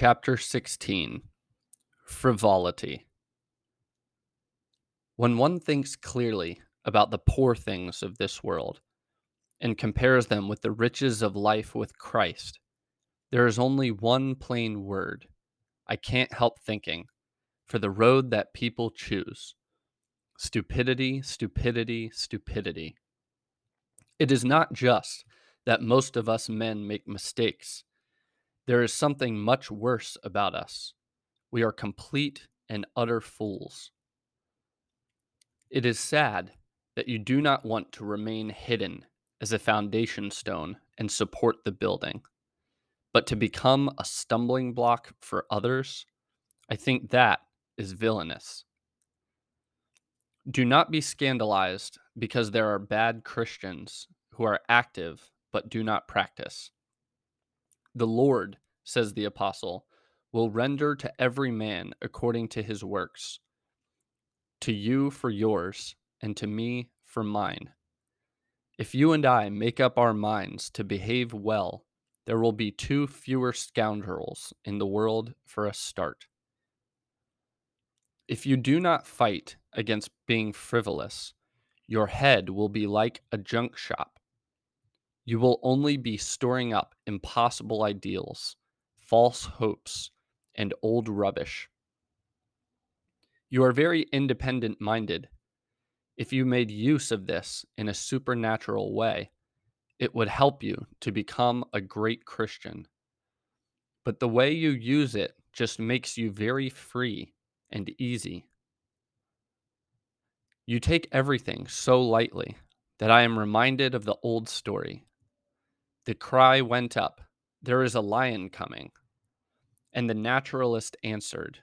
Chapter 16 Frivolity When one thinks clearly about the poor things of this world and compares them with the riches of life with Christ, there is only one plain word I can't help thinking for the road that people choose stupidity, stupidity, stupidity. It is not just that most of us men make mistakes there is something much worse about us. We are complete and utter fools. It is sad that you do not want to remain hidden as a foundation stone and support the building, but to become a stumbling block for others, I think that is villainous. Do not be scandalized because there are bad Christians who are active but do not practice. The Lord, says the apostle, will render to every man according to his works, to you for yours, and to me for mine. If you and I make up our minds to behave well, there will be two fewer scoundrels in the world for a start. If you do not fight against being frivolous, your head will be like a junk shop you will only be storing up impossible ideals, false hopes, and old rubbish. You are very independent minded. If you made use of this in a supernatural way, it would help you to become a great Christian. But the way you use it just makes you very free and easy. You take everything so lightly that I am reminded of the old story the cry went up, There is a lion coming. And the naturalist answered,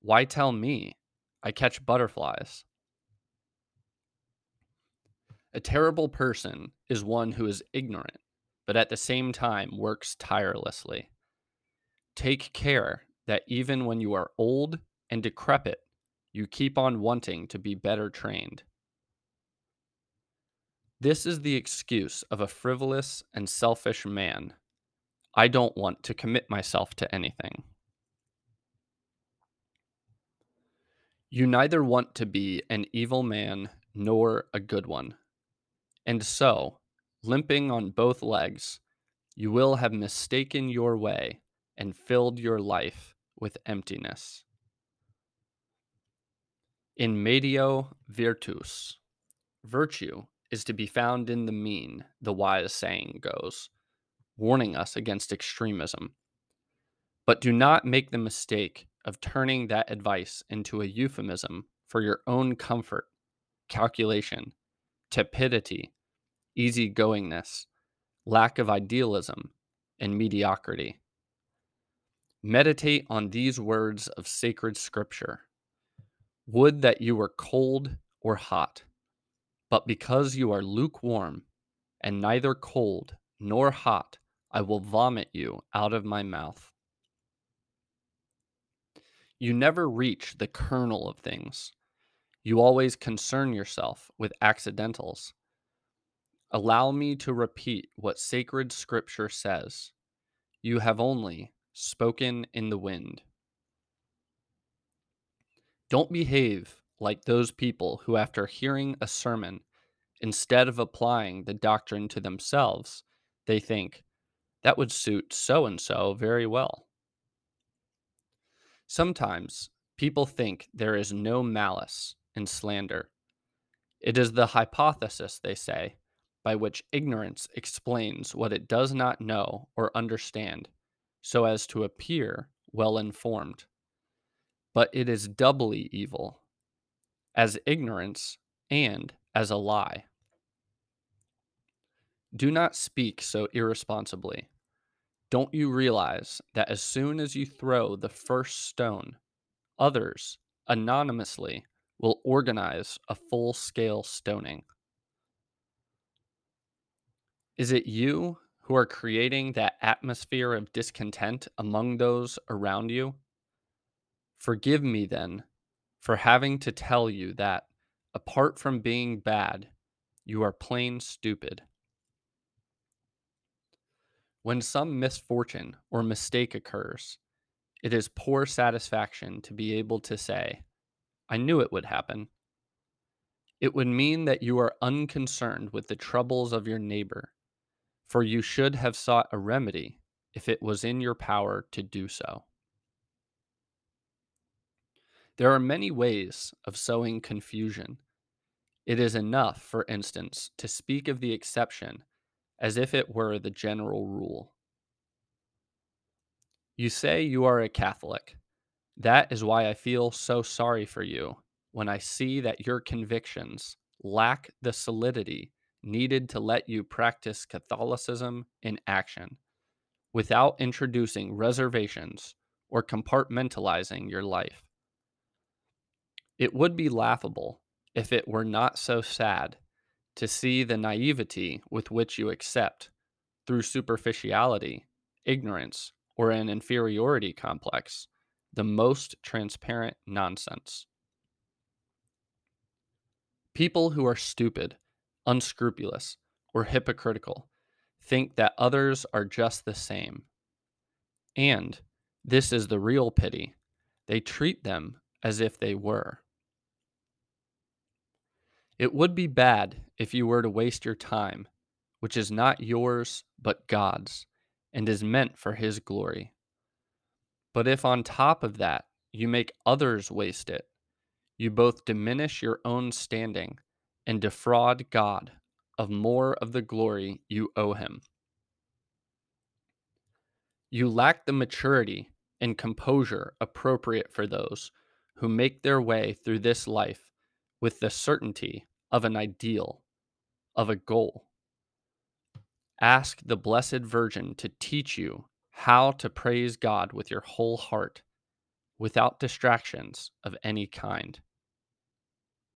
Why tell me? I catch butterflies. A terrible person is one who is ignorant, but at the same time works tirelessly. Take care that even when you are old and decrepit, you keep on wanting to be better trained. This is the excuse of a frivolous and selfish man. I don't want to commit myself to anything. You neither want to be an evil man nor a good one. And so, limping on both legs, you will have mistaken your way and filled your life with emptiness. In medio virtus, virtue is to be found in the mean, the wise saying goes, warning us against extremism. But do not make the mistake of turning that advice into a euphemism for your own comfort, calculation, tepidity, easygoingness, lack of idealism, and mediocrity. Meditate on these words of sacred scripture. Would that you were cold or hot but because you are lukewarm and neither cold nor hot, I will vomit you out of my mouth. You never reach the kernel of things. You always concern yourself with accidentals. Allow me to repeat what sacred scripture says. You have only spoken in the wind. Don't behave like those people who, after hearing a sermon, instead of applying the doctrine to themselves, they think, that would suit so and so very well. Sometimes people think there is no malice in slander. It is the hypothesis, they say, by which ignorance explains what it does not know or understand, so as to appear well informed. But it is doubly evil as ignorance and as a lie. Do not speak so irresponsibly. Don't you realize that as soon as you throw the first stone, others, anonymously, will organize a full scale stoning? Is it you who are creating that atmosphere of discontent among those around you? Forgive me then for having to tell you that, apart from being bad, you are plain stupid. When some misfortune or mistake occurs, It is poor satisfaction to be able to say, I knew it would happen. It would mean that you are unconcerned with the troubles of your neighbor, for you should have sought a remedy if it was in your power to do so. There are many ways of sowing confusion. It is enough, for instance, to speak of the exception as if it were the general rule. You say you are a Catholic. That is why I feel so sorry for you when I see that your convictions lack the solidity needed to let you practice Catholicism in action without introducing reservations or compartmentalizing your life. It would be laughable if it were not so sad to see the naivety with which you accept, through superficiality, ignorance, or an inferiority complex, the most transparent nonsense. People who are stupid, unscrupulous, or hypocritical think that others are just the same. And, this is the real pity, they treat them as if they were. It would be bad if you were to waste your time, which is not yours but God's, and is meant for His glory. But if on top of that you make others waste it, you both diminish your own standing and defraud God of more of the glory you owe Him. You lack the maturity and composure appropriate for those who make their way through this life with the certainty of an ideal, of a goal. Ask the Blessed Virgin to teach you how to praise God with your whole heart without distractions of any kind.